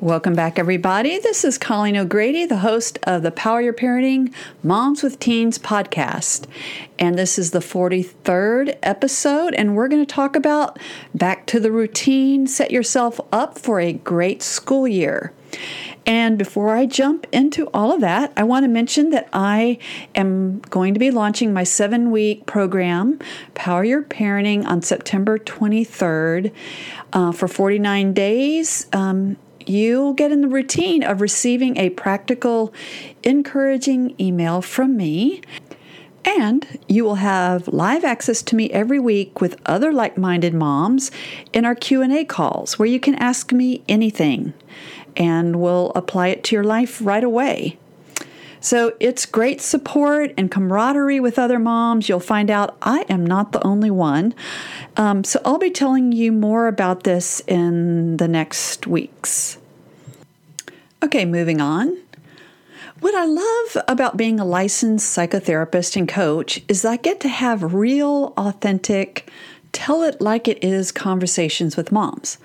Welcome back, everybody. This is Colleen O'Grady, the host of the Power Your Parenting Moms with Teens podcast. And this is the 43rd episode, and we're going to talk about back to the routine, set yourself up for a great school year. And before I jump into all of that, I want to mention that I am going to be launching my seven week program, Power Your Parenting, on September 23rd uh, for 49 days. Um, you'll get in the routine of receiving a practical, encouraging email from me. And you will have live access to me every week with other like-minded moms in our Q&A calls where you can ask me anything and we'll apply it to your life right away. So it's great support and camaraderie with other moms. You'll find out I am not the only one. Um, so I'll be telling you more about this in the next weeks. Okay, moving on. What I love about being a licensed psychotherapist and coach is I get to have real, authentic, tell it like it is conversations with moms.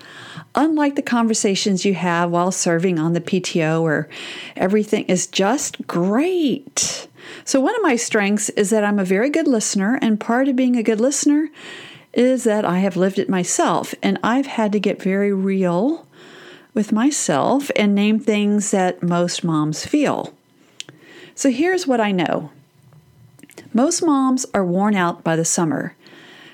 Unlike the conversations you have while serving on the PTO, where everything is just great. So, one of my strengths is that I'm a very good listener, and part of being a good listener is that I have lived it myself, and I've had to get very real with myself and name things that most moms feel. So here's what I know most moms are worn out by the summer.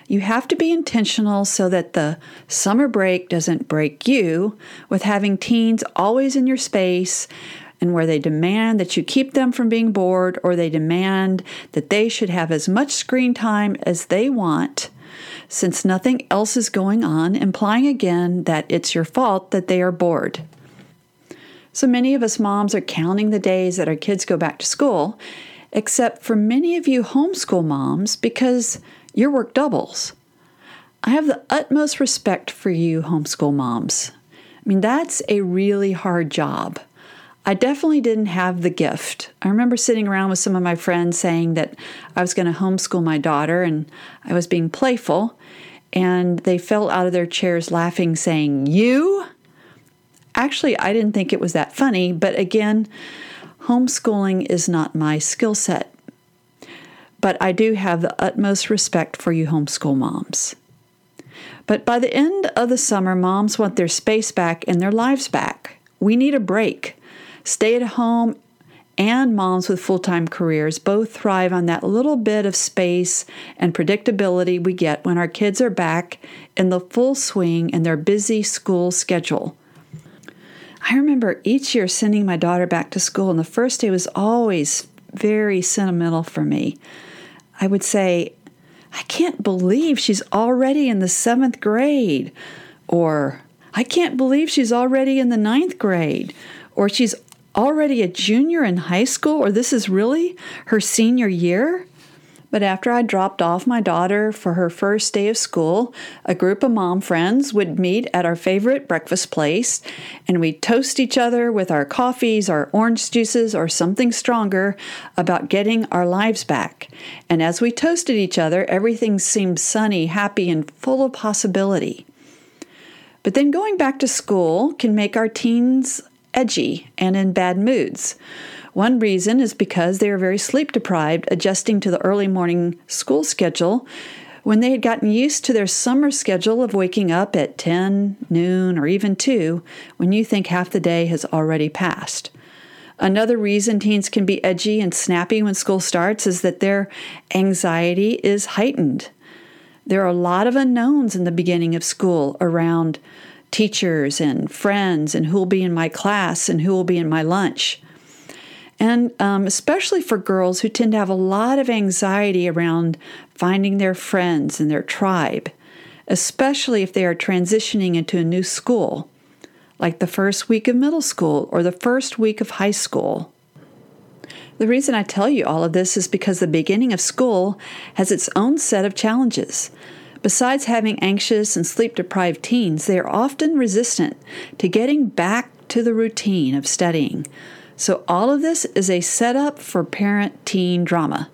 You have to be intentional so that the summer break doesn't break you with having teens always in your space and where they demand that you keep them from being bored or they demand that they should have as much screen time as they want since nothing else is going on, implying again that it's your fault that they are bored. So many of us moms are counting the days that our kids go back to school, except for many of you homeschool moms because your work doubles. I have the utmost respect for you homeschool moms. I mean, that's a really hard job. I definitely didn't have the gift. I remember sitting around with some of my friends saying that I was going to homeschool my daughter and I was being playful, and they fell out of their chairs laughing, saying, You? Actually, I didn't think it was that funny, but again, homeschooling is not my skill set. But I do have the utmost respect for you homeschool moms. But by the end of the summer, moms want their space back and their lives back. We need a break. Stay at home and moms with full time careers both thrive on that little bit of space and predictability we get when our kids are back in the full swing in their busy school schedule. I remember each year sending my daughter back to school, and the first day was always very sentimental for me. I would say, I can't believe she's already in the seventh grade, or I can't believe she's already in the ninth grade, or she's already a junior in high school, or this is really her senior year? But after I dropped off my daughter for her first day of school, a group of mom friends would meet at our favorite breakfast place and we'd toast each other with our coffees, our orange juices, or something stronger about getting our lives back. And as we toasted each other, everything seemed sunny, happy, and full of possibility. But then going back to school can make our teens edgy and in bad moods. One reason is because they are very sleep deprived, adjusting to the early morning school schedule when they had gotten used to their summer schedule of waking up at 10, noon, or even 2 when you think half the day has already passed. Another reason teens can be edgy and snappy when school starts is that their anxiety is heightened. There are a lot of unknowns in the beginning of school around teachers and friends and who will be in my class and who will be in my lunch. And um, especially for girls who tend to have a lot of anxiety around finding their friends and their tribe, especially if they are transitioning into a new school. like the first week of middle school or the first week of high school. The reason I tell you all of this is because the beginning of school has its own set of challenges. Besides having anxious and sleep deprived teens, they are often resistant to getting back to the routine of studying. So, all of this is a setup for parent teen drama.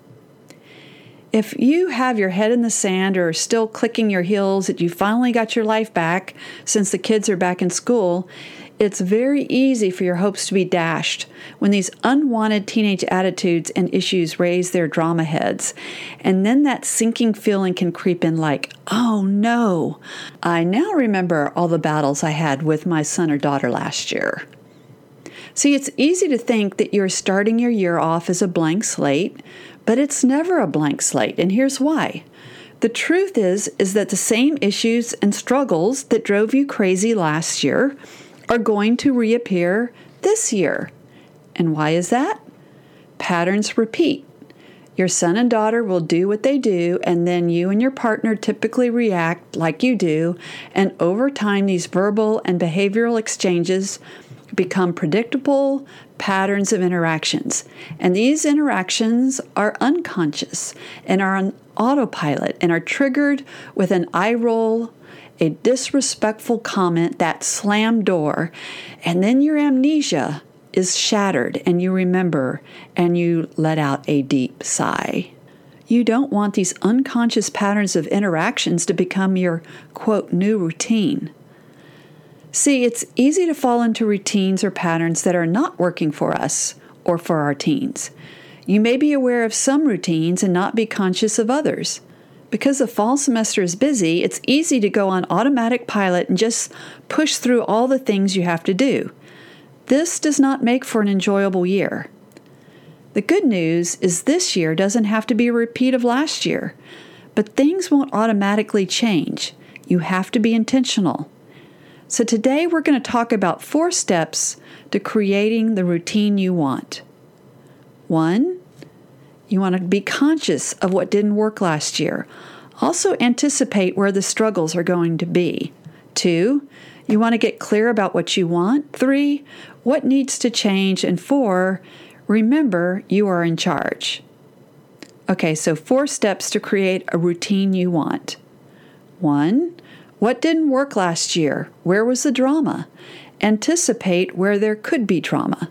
If you have your head in the sand or are still clicking your heels that you finally got your life back since the kids are back in school, it's very easy for your hopes to be dashed when these unwanted teenage attitudes and issues raise their drama heads. And then that sinking feeling can creep in like, oh no, I now remember all the battles I had with my son or daughter last year. See, it's easy to think that you're starting your year off as a blank slate, but it's never a blank slate, and here's why. The truth is is that the same issues and struggles that drove you crazy last year are going to reappear this year. And why is that? Patterns repeat. Your son and daughter will do what they do, and then you and your partner typically react like you do. And over time, these verbal and behavioral exchanges become predictable patterns of interactions. And these interactions are unconscious and are on autopilot and are triggered with an eye roll a disrespectful comment, that slam door, and then your amnesia is shattered and you remember and you let out a deep sigh. You don't want these unconscious patterns of interactions to become your quote new routine. See, it's easy to fall into routines or patterns that are not working for us or for our teens. You may be aware of some routines and not be conscious of others. Because the fall semester is busy, it's easy to go on automatic pilot and just push through all the things you have to do. This does not make for an enjoyable year. The good news is this year doesn't have to be a repeat of last year, but things won't automatically change. You have to be intentional. So, today we're going to talk about four steps to creating the routine you want. One, you want to be conscious of what didn't work last year. Also, anticipate where the struggles are going to be. Two, you want to get clear about what you want. Three, what needs to change. And four, remember you are in charge. Okay, so four steps to create a routine you want. One, what didn't work last year? Where was the drama? Anticipate where there could be drama.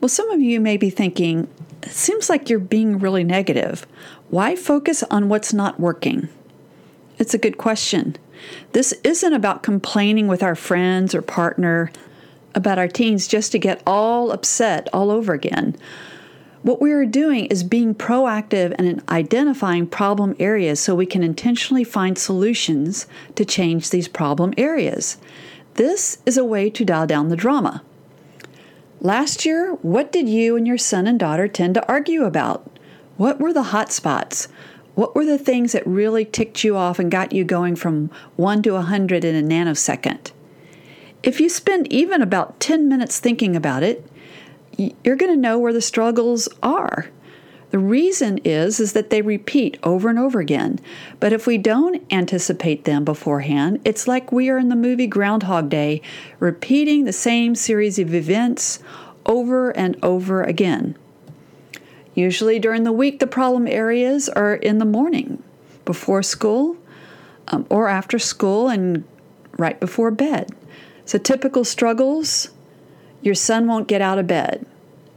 Well, some of you may be thinking, it seems like you're being really negative. Why focus on what's not working? It's a good question. This isn't about complaining with our friends or partner about our teens just to get all upset all over again. What we are doing is being proactive and identifying problem areas so we can intentionally find solutions to change these problem areas. This is a way to dial down the drama. Last year, what did you and your son and daughter tend to argue about? What were the hot spots? What were the things that really ticked you off and got you going from 1 to a 100 in a nanosecond? If you spend even about 10 minutes thinking about it, you're going to know where the struggles are. The reason is is that they repeat over and over again. But if we don't anticipate them beforehand, it's like we are in the movie Groundhog Day, repeating the same series of events over and over again. Usually during the week, the problem areas are in the morning, before school, um, or after school, and right before bed. So, typical struggles your son won't get out of bed,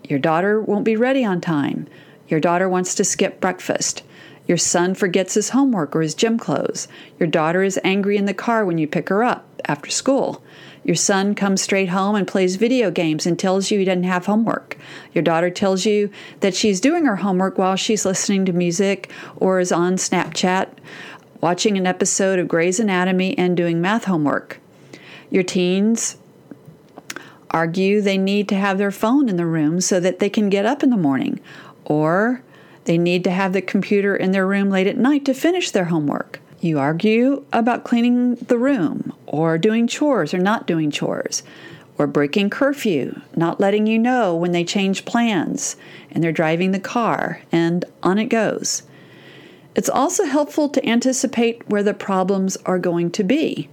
your daughter won't be ready on time, your daughter wants to skip breakfast. Your son forgets his homework or his gym clothes. Your daughter is angry in the car when you pick her up after school. Your son comes straight home and plays video games and tells you he doesn't have homework. Your daughter tells you that she's doing her homework while she's listening to music or is on Snapchat, watching an episode of Grey's Anatomy, and doing math homework. Your teens argue they need to have their phone in the room so that they can get up in the morning or they need to have the computer in their room late at night to finish their homework. You argue about cleaning the room, or doing chores or not doing chores, or breaking curfew, not letting you know when they change plans and they're driving the car, and on it goes. It's also helpful to anticipate where the problems are going to be.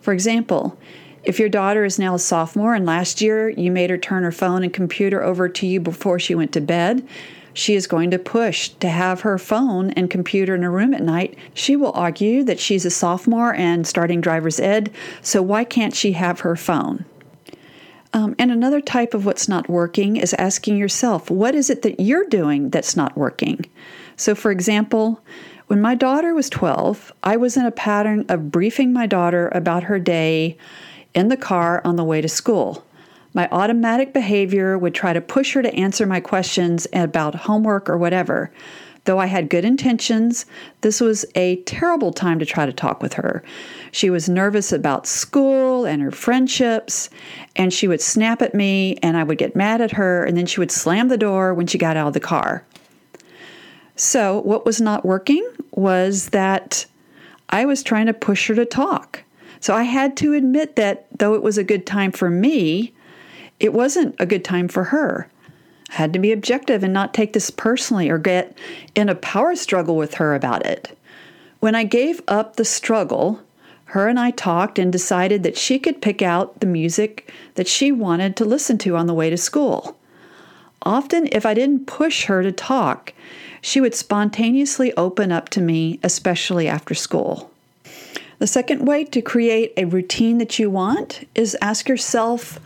For example, If your daughter is now a sophomore and last year you made her turn her phone and computer over to you before she went to bed, she is going to push to have her phone and computer in her room at night. She will argue that she's a sophomore and starting driver's ed, so why can't she have her phone? Um, and another type of what's not working is asking yourself, what is it that you're doing that's not working? So, for example, when my daughter was 12, I was in a pattern of briefing my daughter about her day in the car on the way to school. My automatic behavior would try to push her to answer my questions about homework or whatever. Though I had good intentions, this was a terrible time to try to talk with her. She was nervous about school and her friendships, and she would snap at me, and I would get mad at her, and then she would slam the door when she got out of the car. So, what was not working was that I was trying to push her to talk. So, I had to admit that though it was a good time for me, it wasn't a good time for her. I had to be objective and not take this personally or get in a power struggle with her about it. When I gave up the struggle, her and I talked and decided that she could pick out the music that she wanted to listen to on the way to school. Often, if I didn't push her to talk, she would spontaneously open up to me, especially after school. The second way to create a routine that you want is ask yourself,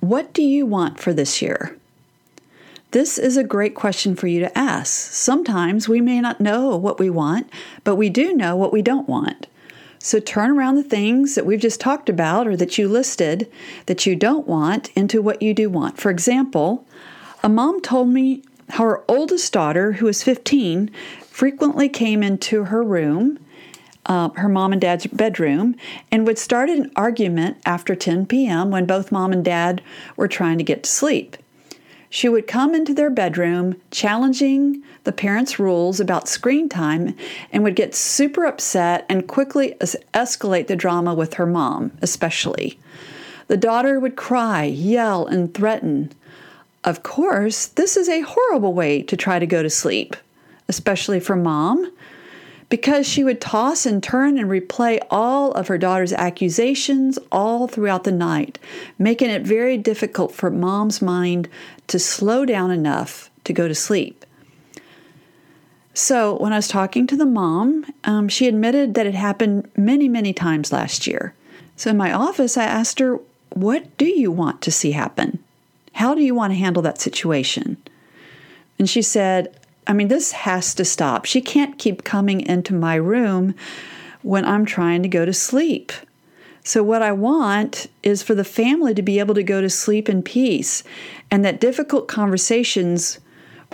what do you want for this year? This is a great question for you to ask. Sometimes we may not know what we want, but we do know what we don't want. So turn around the things that we've just talked about or that you listed that you don't want into what you do want. For example, a mom told me how her oldest daughter, who was 15, frequently came into her room uh, her mom and dad's bedroom and would start an argument after 10 p.m. when both mom and dad were trying to get to sleep. She would come into their bedroom challenging the parents' rules about screen time and would get super upset and quickly escalate the drama with her mom, especially. The daughter would cry, yell, and threaten. Of course, this is a horrible way to try to go to sleep, especially for mom, because she would toss and turn and replay all of her daughter's accusations all throughout the night, making it very difficult for mom's mind to slow down enough to go to sleep. So, when I was talking to the mom, um, she admitted that it happened many, many times last year. So, in my office, I asked her, What do you want to see happen? How do you want to handle that situation? And she said, I mean, this has to stop. She can't keep coming into my room when I'm trying to go to sleep. So, what I want is for the family to be able to go to sleep in peace and that difficult conversations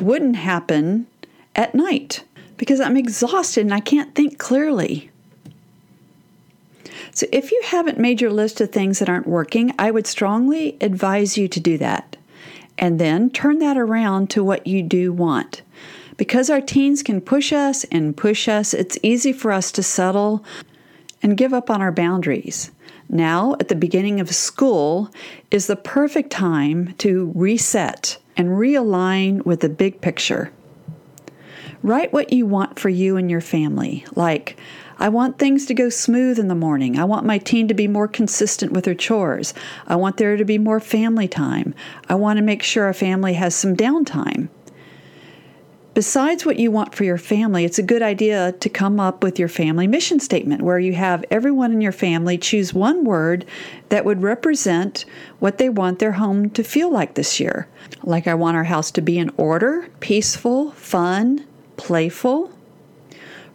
wouldn't happen at night because I'm exhausted and I can't think clearly. So, if you haven't made your list of things that aren't working, I would strongly advise you to do that. And then turn that around to what you do want. Because our teens can push us and push us, it's easy for us to settle and give up on our boundaries. Now, at the beginning of school, is the perfect time to reset and realign with the big picture. Write what you want for you and your family, like, I want things to go smooth in the morning. I want my teen to be more consistent with her chores. I want there to be more family time. I want to make sure our family has some downtime. Besides what you want for your family, it's a good idea to come up with your family mission statement where you have everyone in your family choose one word that would represent what they want their home to feel like this year. Like, I want our house to be in order, peaceful, fun, playful.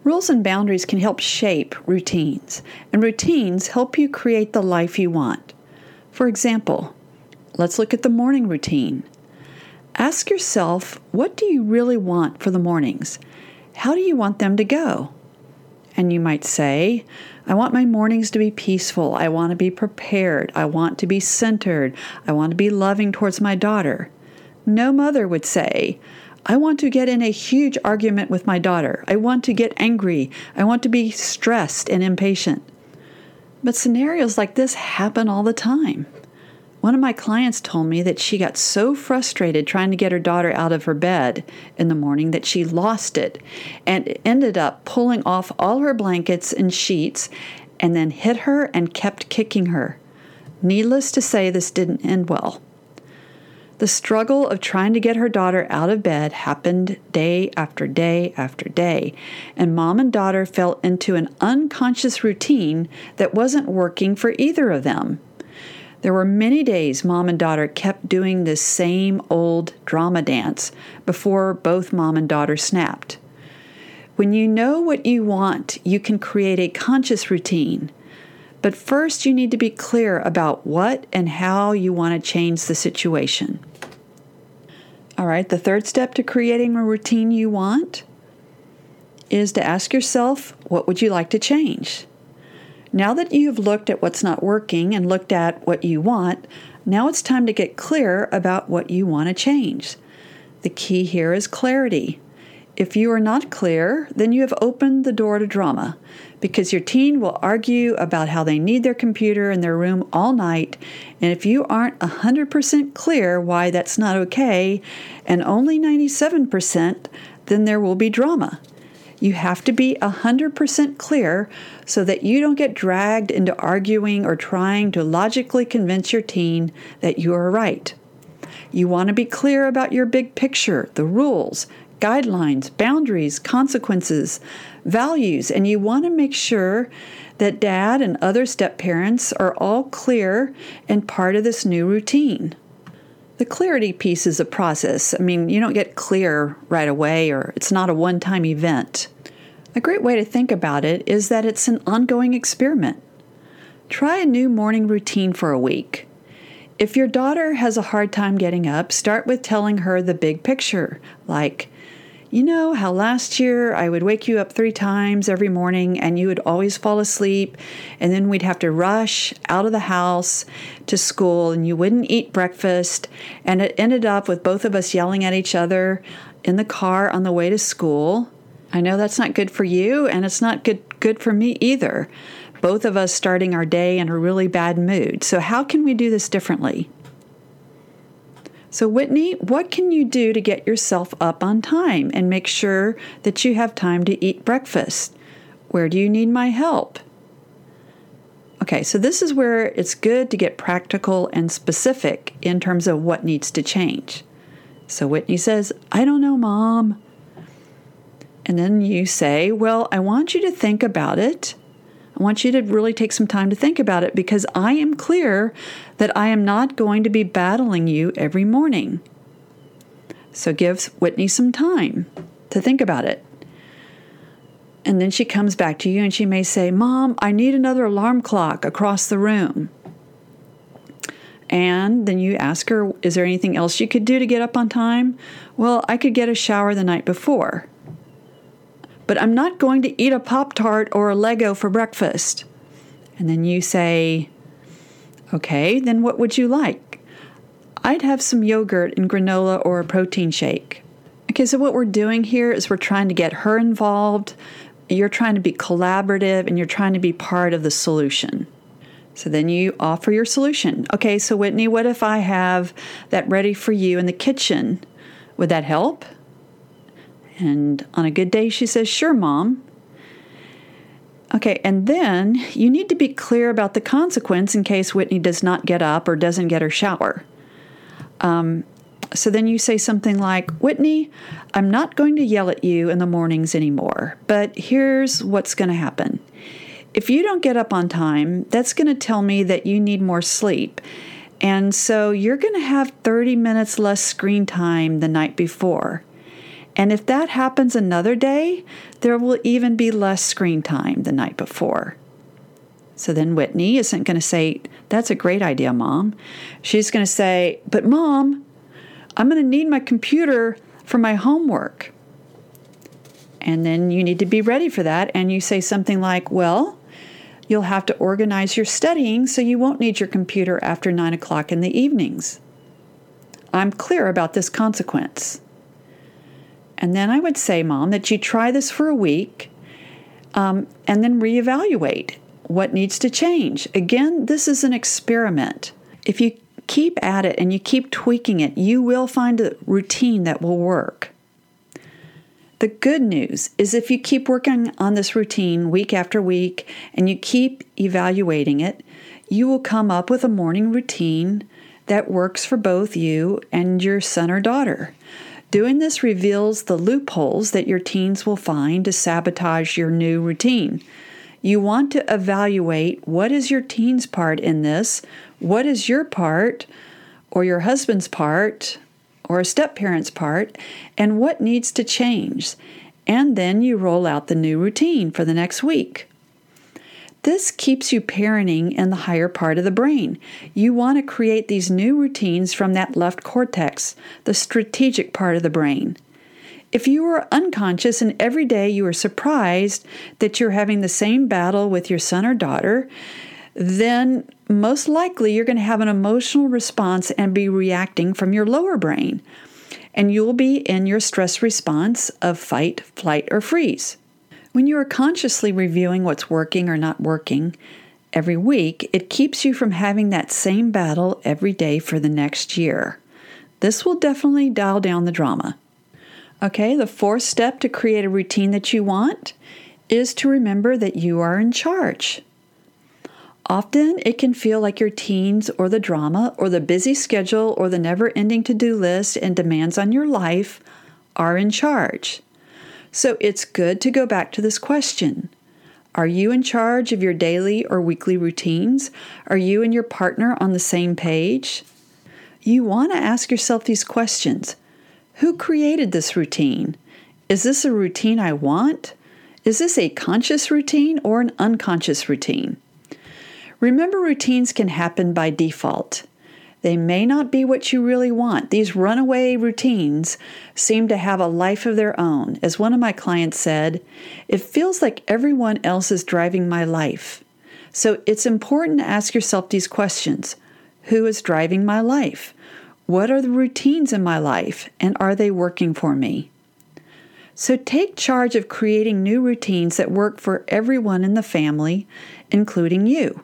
Rules and boundaries can help shape routines, and routines help you create the life you want. For example, let's look at the morning routine. Ask yourself, what do you really want for the mornings? How do you want them to go? And you might say, I want my mornings to be peaceful. I want to be prepared. I want to be centered. I want to be loving towards my daughter. No mother would say, I want to get in a huge argument with my daughter. I want to get angry. I want to be stressed and impatient. But scenarios like this happen all the time. One of my clients told me that she got so frustrated trying to get her daughter out of her bed in the morning that she lost it and ended up pulling off all her blankets and sheets and then hit her and kept kicking her. Needless to say, this didn't end well. The struggle of trying to get her daughter out of bed happened day after day after day, and mom and daughter fell into an unconscious routine that wasn't working for either of them. There were many days mom and daughter kept doing this same old drama dance before both mom and daughter snapped. When you know what you want, you can create a conscious routine. But first, you need to be clear about what and how you want to change the situation. All right, the third step to creating a routine you want is to ask yourself, what would you like to change? Now that you've looked at what's not working and looked at what you want, now it's time to get clear about what you want to change. The key here is clarity. If you are not clear, then you have opened the door to drama because your teen will argue about how they need their computer in their room all night. And if you aren't 100% clear why that's not okay, and only 97%, then there will be drama. You have to be 100% clear so that you don't get dragged into arguing or trying to logically convince your teen that you are right. You want to be clear about your big picture, the rules, guidelines, boundaries, consequences, values, and you want to make sure that dad and other step parents are all clear and part of this new routine. The clarity piece is a process. I mean, you don't get clear right away, or it's not a one time event. A great way to think about it is that it's an ongoing experiment. Try a new morning routine for a week. If your daughter has a hard time getting up, start with telling her the big picture, like, you know how last year I would wake you up three times every morning and you would always fall asleep, and then we'd have to rush out of the house to school and you wouldn't eat breakfast, and it ended up with both of us yelling at each other in the car on the way to school. I know that's not good for you, and it's not good, good for me either. Both of us starting our day in a really bad mood. So, how can we do this differently? So, Whitney, what can you do to get yourself up on time and make sure that you have time to eat breakfast? Where do you need my help? Okay, so this is where it's good to get practical and specific in terms of what needs to change. So Whitney says, I don't know, Mom. And then you say, Well, I want you to think about it I want you to really take some time to think about it because I am clear that I am not going to be battling you every morning. So give Whitney some time to think about it. And then she comes back to you and she may say, Mom, I need another alarm clock across the room. And then you ask her, Is there anything else you could do to get up on time? Well, I could get a shower the night before but I'm not going to eat a Pop Tart or an Eggo for breakfast. And then you say, Okay, then what would you like? I'd have some yogurt and granola or a protein shake. Okay, so what we're doing here is we're trying to get her involved. You're trying to be collaborative and you're trying to be part of the solution. So then you offer your solution. Okay, so Whitney, what if I have that ready for you in the kitchen? Would that help? And on a good day, she says, Sure, mom. Okay, and then you need to be clear about the consequence in case Whitney does not get up or doesn't get her shower. Um, so then you say something like, Whitney, I'm not going to yell at you in the mornings anymore, but here's what's going to happen. If you don't get up on time, that's going to tell me that you need more sleep. And so you're going to have 30 minutes less screen time the night before. And if that happens another day, there will even be less screen time the night before. So then Whitney isn't going to say, That's a great idea, Mom. She's going to say, But Mom, I'm going to need my computer for my homework. And then you need to be ready for that. And you say something like, Well, you'll have to organize your studying so you won't need your computer after nine o'clock in the evenings. I'm clear about this consequence. And then I would say, Mom, that you try this for a week um, and then reevaluate what needs to change. Again, this is an experiment. If you keep at it and you keep tweaking it, you will find a routine that will work. The good news is if you keep working on this routine week after week and you keep evaluating it, you will come up with a morning routine that works for both you and your son or daughter. Doing this reveals the loopholes that your teens will find to sabotage your new routine. You want to evaluate what is your teen's part in this, what is your part, or your husband's part, or a step parent's part, and what needs to change. And then you roll out the new routine for the next week. This keeps you parenting in the higher part of the brain. You want to create these new routines from that left cortex, the strategic part of the brain. If you are unconscious and every day you are surprised that you're having the same battle with your son or daughter, then most likely you're going to have an emotional response and be reacting from your lower brain. And you'll be in your stress response of fight, flight, or freeze. When you are consciously reviewing what's working or not working every week, it keeps you from having that same battle every day for the next year. This will definitely dial down the drama. Okay, the fourth step to create a routine that you want is to remember that you are in charge. Often it can feel like your teens or the drama or the busy schedule or the never ending to do list and demands on your life are in charge. So it's good to go back to this question Are you in charge of your daily or weekly routines? Are you and your partner on the same page? You want to ask yourself these questions Who created this routine? Is this a routine I want? Is this a conscious routine or an unconscious routine? Remember, routines can happen by default. They may not be what you really want. These runaway routines seem to have a life of their own. As one of my clients said, it feels like everyone else is driving my life. So it's important to ask yourself these questions Who is driving my life? What are the routines in my life, and are they working for me? So take charge of creating new routines that work for everyone in the family, including you.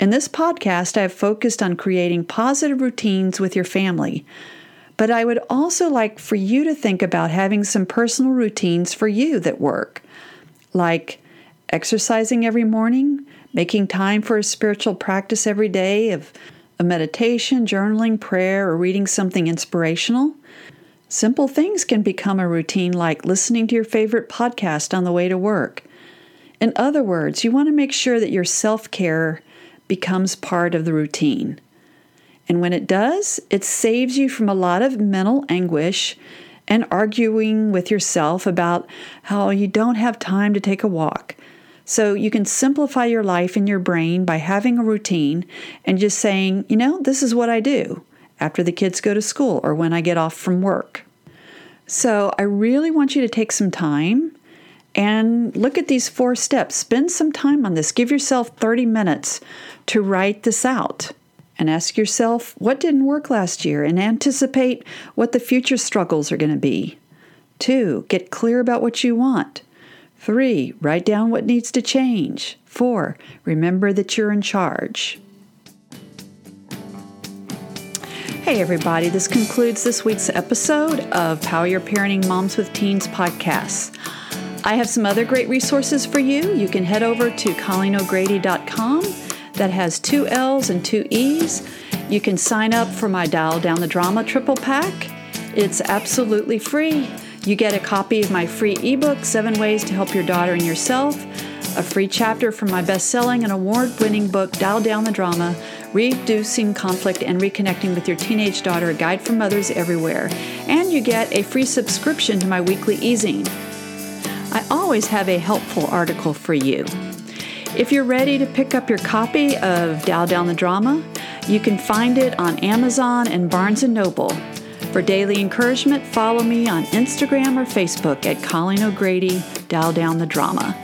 In this podcast, I have focused on creating positive routines with your family, but I would also like for you to think about having some personal routines for you that work, like exercising every morning, making time for a spiritual practice every day of a meditation, journaling, prayer, or reading something inspirational. Simple things can become a routine like listening to your favorite podcast on the way to work. In other words, you want to make sure that your self care becomes part of the routine. And when it does, it saves you from a lot of mental anguish and arguing with yourself about how you don't have time to take a walk. So you can simplify your life in your brain by having a routine and just saying, you know, this is what I do after the kids go to school or when I get off from work. So I really want you to take some time and look at these four steps. Spend some time on this. Give yourself 30 minutes to write this out and ask yourself what didn't work last year and anticipate what the future struggles are going to be. Two, get clear about what you want. Three, write down what needs to change. Four, remember that you're in charge. Hey, everybody, this concludes this week's episode of Power Your Parenting Moms with Teens podcast. I have some other great resources for you. You can head over to ColleenO'Grady.com that has two L's and two E's. You can sign up for my Dial Down the Drama triple pack. It's absolutely free. You get a copy of my free ebook, Seven Ways to Help Your Daughter and Yourself, a free chapter from my best selling and award winning book, Dial Down the Drama Reducing Conflict and Reconnecting with Your Teenage Daughter, a guide for mothers everywhere. And you get a free subscription to my weekly e-zine. I always have a helpful article for you. If you're ready to pick up your copy of Dial Down the Drama, you can find it on Amazon and Barnes & Noble. For daily encouragement, follow me on Instagram or Facebook at Colleen O'Grady, Dial Down the Drama.